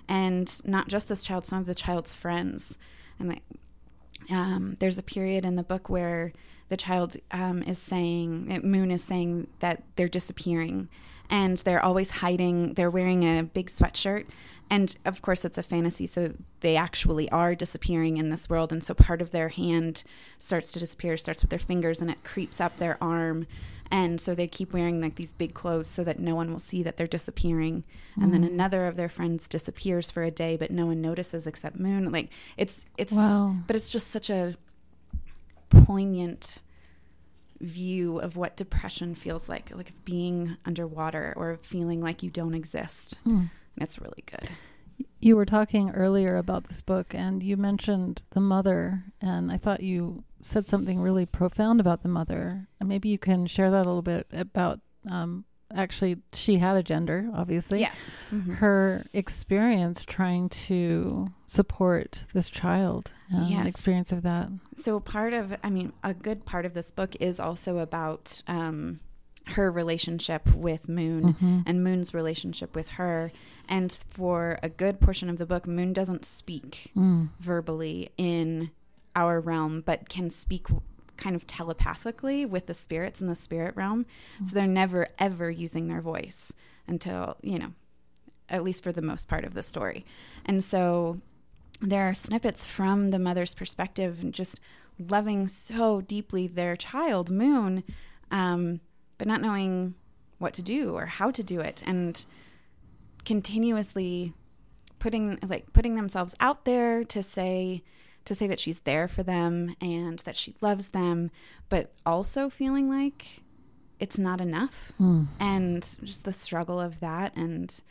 and not just this child some of the child's friends. And um, there's a period in the book where the child um, is saying moon is saying that they're disappearing and they're always hiding. They're wearing a big sweatshirt and of course it's a fantasy so they actually are disappearing in this world. And so part of their hand starts to disappear starts with their fingers and it creeps up their arm. And so they keep wearing like these big clothes so that no one will see that they're disappearing. And then another of their friends disappears for a day but no one notices except moon. Like it's it's Wow. but it's just such a poignant view of what depression feels like like being underwater or feeling like you don't exist. Mm. It's really good You were talking earlier about this book, and you mentioned the mother, and I thought you said something really profound about the mother. And maybe you can share that a little bit about. Um, actually, she had a gender, obviously. yes Mhm. Her experience trying to support this child, and Yes. experience of that. So part of, I mean, a good part of this book is also about um, her relationship with Moon Mhm. and Moon's relationship with her. And for a good portion of the book, Moon doesn't speak Mm. verbally in our realm, but can speak kind of telepathically with the spirits in the spirit realm. So they're never ever using their voice until, you know, at least for the most part of the story. And so there are snippets from the mother's perspective and just loving so deeply their child, Moon, um, but not knowing what to do or how to do it. And continuously putting like putting themselves out there to say to say that she's there for them and that she loves them but also feeling like it's not enough Mm. and just the struggle of that and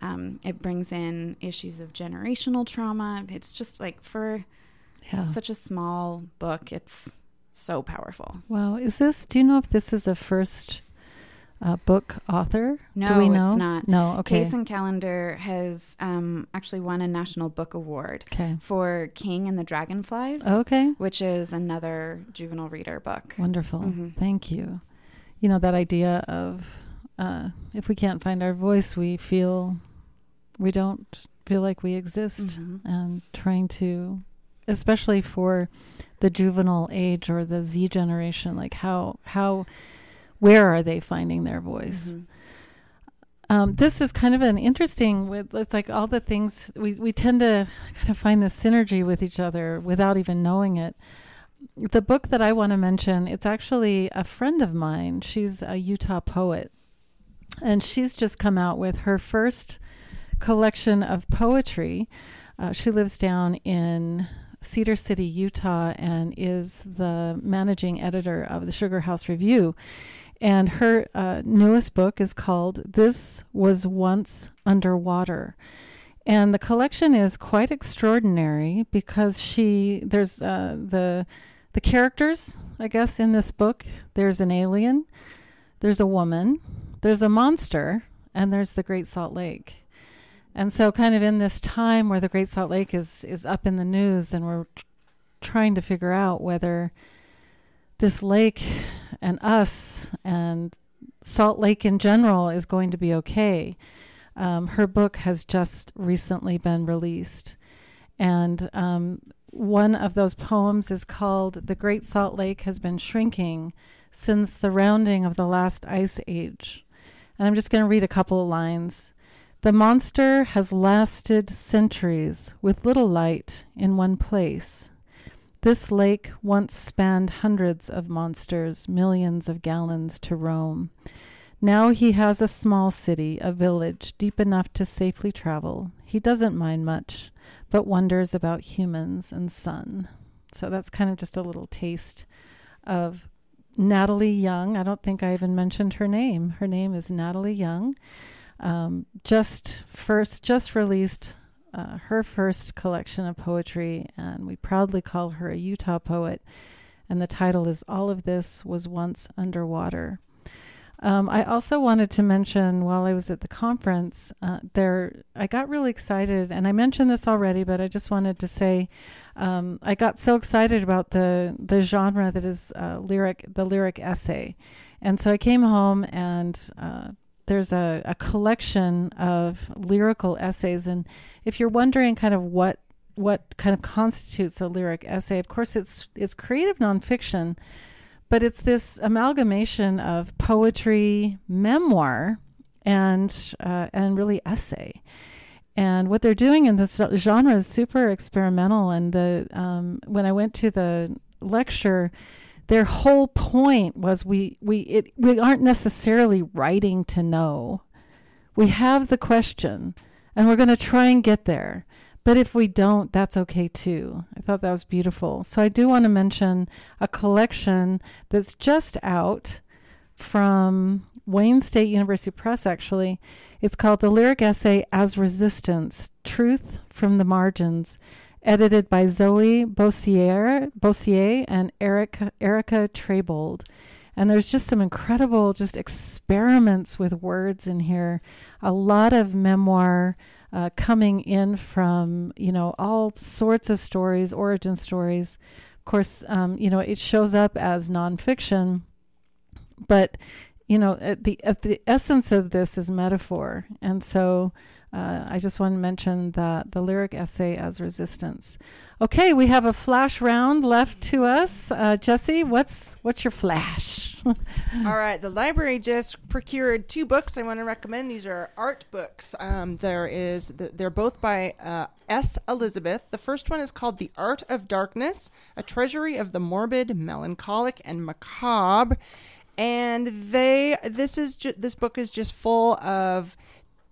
um, it brings in issues of generational trauma it's just like for Yeah. such a small book it's so powerful Wow. Is this? Do you know if this is a first uh, book author? No, Do we know? it's not. No. Okay. Case and Calendar has um, actually won a national book award okay. for King and the Dragonflies, Okay. which is another juvenile reader book. Wonderful. Mhm. Thank you. You know, that idea of uh, if we can't find our voice, we feel we don't feel like we exist, Mhm. and trying to, especially for the juvenile age or the Z generation, like how, how, where are they finding their voice? Mhm. Um, this is kind of an interesting with it's like all the things we we tend to kind of find this synergy with each other without even knowing it. The book that I want to mention, it's actually a friend of mine. She's a Utah poet, and she's just come out with her first collection of poetry. Uh, she lives down in Cedar City, Utah, and is the managing editor of the Sugar House Review. And her uh, newest book is called This Was Once Underwater. And the collection is quite extraordinary because she there's uh, the the characters, I guess, in this book. There's an alien, there's a woman, there's a monster, and there's the Great Salt Lake. And so, kind of in this time where the Great Salt Lake is is up in the news, and we're tr- trying to figure out whether this lake and us and Salt Lake in general is going to be okay. Um, her book has just recently been released. And um, one of those poems is called The Great Salt Lake Has Been Shrinking Since the Rounding of the Last Ice Age. And I'm just going to read a couple of lines. The monster has lasted centuries with little light in one place. This lake once spanned hundreds of monsters, millions of gallons to roam. Now he has a small city, a village, deep enough to safely travel. He doesn't mind much, but wonders about humans and sun. So that's kind of just a little taste of Natalie Young. I don't think I even mentioned her name. Her name is Natalie Young. Um, just first, just released uh, her first collection of poetry, and we proudly call her a Utah poet. And the title is All of This Was Once Underwater. Um, I also wanted to mention while I was at the conference, uh, there I got really excited, and I mentioned this already, but I just wanted to say um, I got so excited about the the genre that is uh, lyric, the lyric essay, and so I came home and uh, there's a, a collection of lyrical essays, and if you're wondering kind of what what kind of constitutes a lyric essay, of course it's it's creative nonfiction but it's this amalgamation of poetry, memoir, and uh, and really essay. And what they're doing in this genre is super experimental. And the um, when I went to the lecture, their whole point was we we it, we aren't necessarily writing to know. We have the question, and we're going to try and get there. But if we don't, that's okay too. I thought that was beautiful. So I do want to mention a collection that's just out from Wayne State University Press, actually. It's called The Lyric Essay as Resistance Truth from the Margins, edited by Zoe Bossiere, Bossiere and Eric, Erica Trabold. And there's just some incredible just experiments with words in here. A lot of memoir uh, coming in from you know all sorts of stories, origin stories. Of course, um, you know it shows up as nonfiction, but you know at the at the essence of this is metaphor, and so uh, I just want to mention that the lyric essay as resistance. Okay, we have a flash round left to us. Uh, Jesse, what's what's your flash? (laughs) All right, the library just procured two books I want to recommend. These are art books. Um, there is they're both by uh, S. Elizabeth. The first one is called The Art of Darkness: A Treasury of the Morbid, Melancholic, and Macabre. And they this is ju- this book is just full of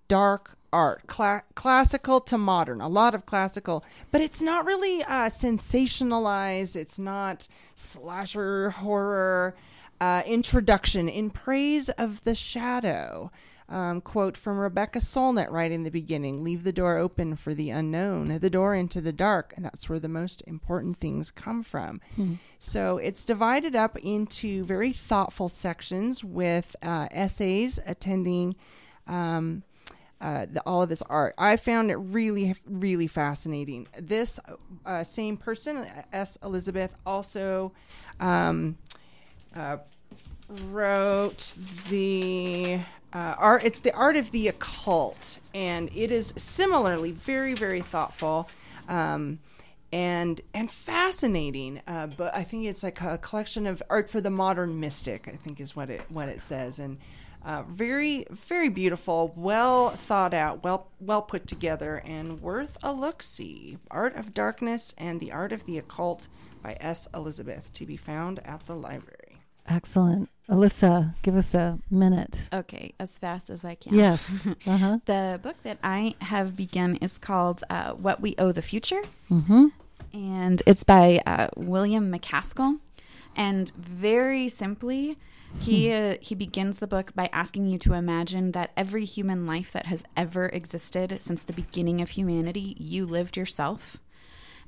dark art, cla- classical to modern, a lot of classical, but it's not really uh, sensationalized. It's not slasher horror. Uh, introduction in praise of the shadow. Um, quote from Rebecca Solnit right in the beginning leave the door open for the unknown, the door into the dark. And that's where the most important things come from. Mm-hmm. So it's divided up into very thoughtful sections with uh, essays attending. Um, uh, the, all of this art. I found it really, really fascinating. This uh, same person, S. Elizabeth, also um, uh, wrote the uh, art. It's the art of the occult, and it is similarly very, very thoughtful. Um, and and fascinating, uh, but I think it's like a collection of art for the modern mystic. I think is what it what it says, and uh, very, very beautiful, well thought out, well, well put together, and worth a look see. Art of Darkness and the Art of the Occult by S. Elizabeth to be found at the library. Excellent. Alyssa, give us a minute. Okay, as fast as I can. Yes. (laughs) Uh-huh. the book that I have begun is called uh, What We Owe the Future. Mm-hmm. And it's by uh, William MacAskill. And very simply, he hmm. uh, he begins the book by asking you to imagine that every human life that has ever existed since the beginning of humanity, you lived yourself.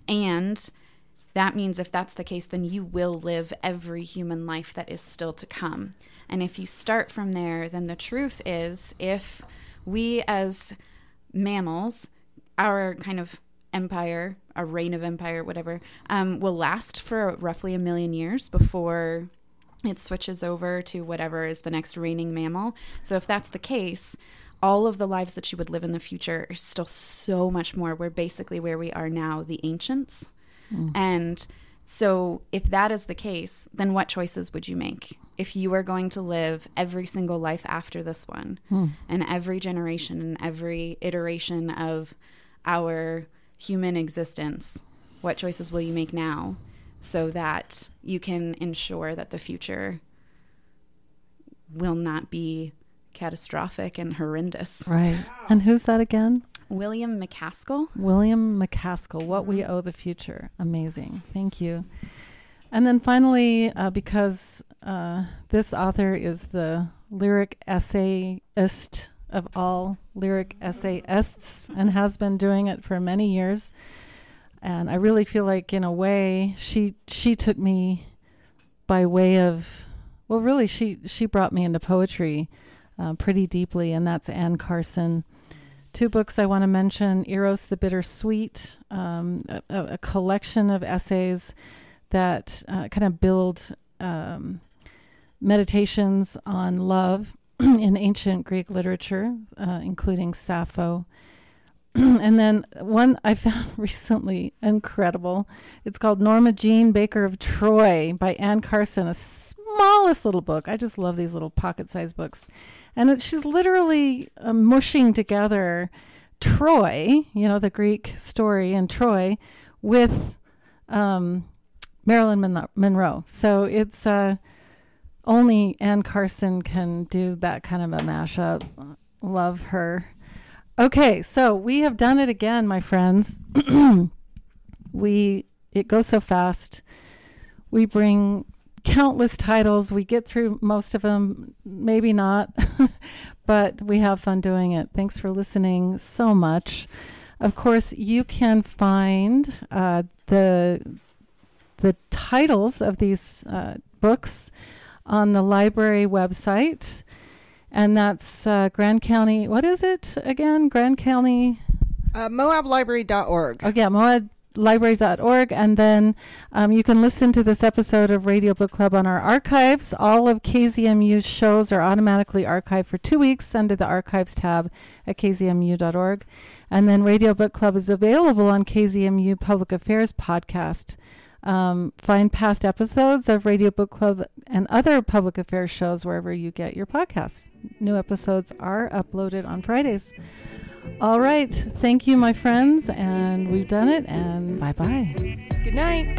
And that means if that's the case, then you will live every human life that is still to come. And if you start from there, then the truth is if we as mammals, our kind of empire, a reign of empire, whatever, um, will last for roughly a million years before it switches over to whatever is the next reigning mammal. So if that's the case, all of the lives that you would live in the future are still so much more. We're basically where we are now, the ancients. Mm. And so if that is the case, then what choices would you make? If you are going to live every single life after this one, mm. and every generation and every iteration of our human existence, what choices will you make now? So that you can ensure that the future will not be catastrophic and horrendous. Right. And who's that again? William MacAskill. William MacAskill, What We Owe the Future. Amazing. Thank you. And then finally, uh, because uh, this author is the lyric essayist of all lyric essayists and has been doing it for many years, and I really feel like in a way she she took me by way of well, really, she she brought me into poetry uh, pretty deeply, and that's Anne Carson. Two books I want to mention: Eros the Bittersweet, um, a, a, collection of essays that uh, kind of build um, meditations on love (clears throat) in ancient Greek literature, uh, including Sappho. (clears throat) and then one I found (laughs) recently incredible. It's called Norma Jeane Baker of Troy by Anne Carson, a smallest little book. I just love these little pocket sized books. And it, she's literally uh, mushing together Troy, you know, the Greek story in Troy, with um, Marilyn Monroe. So it's uh, only Anne Carson can do that kind of a mashup. Love her. Okay, so we have done it again, my friends. (clears throat) we it goes so fast. We bring countless titles. We get through most of them, maybe not, (laughs) but we have fun doing it. Thanks for listening so much. Of course, you can find uh, the the titles of these uh, books on the library website. And that's uh, Grand County, what is it again? Grand County? Uh, MoabLibrary.org. Oh, yeah, MoabLibrary.org. And then um, you can listen to this episode of Radio Book Club on our archives. All of KZMU's shows are automatically archived for two weeks under the archives tab at kzmu.org. And then Radio Book Club is available on KZMU Public Affairs podcast. Um, find past episodes of Radio Book Club and other public affairs shows wherever you get your podcasts. New episodes are uploaded on Fridays. All right. Thank you, my friends. And we've done it. And bye bye. Good night.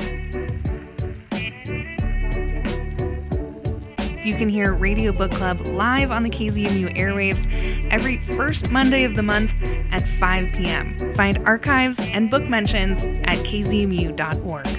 You can hear Radio Book Club live on the KZMU airwaves every first Monday of the month at 5 p.m. Find archives and book mentions at kzmu.org.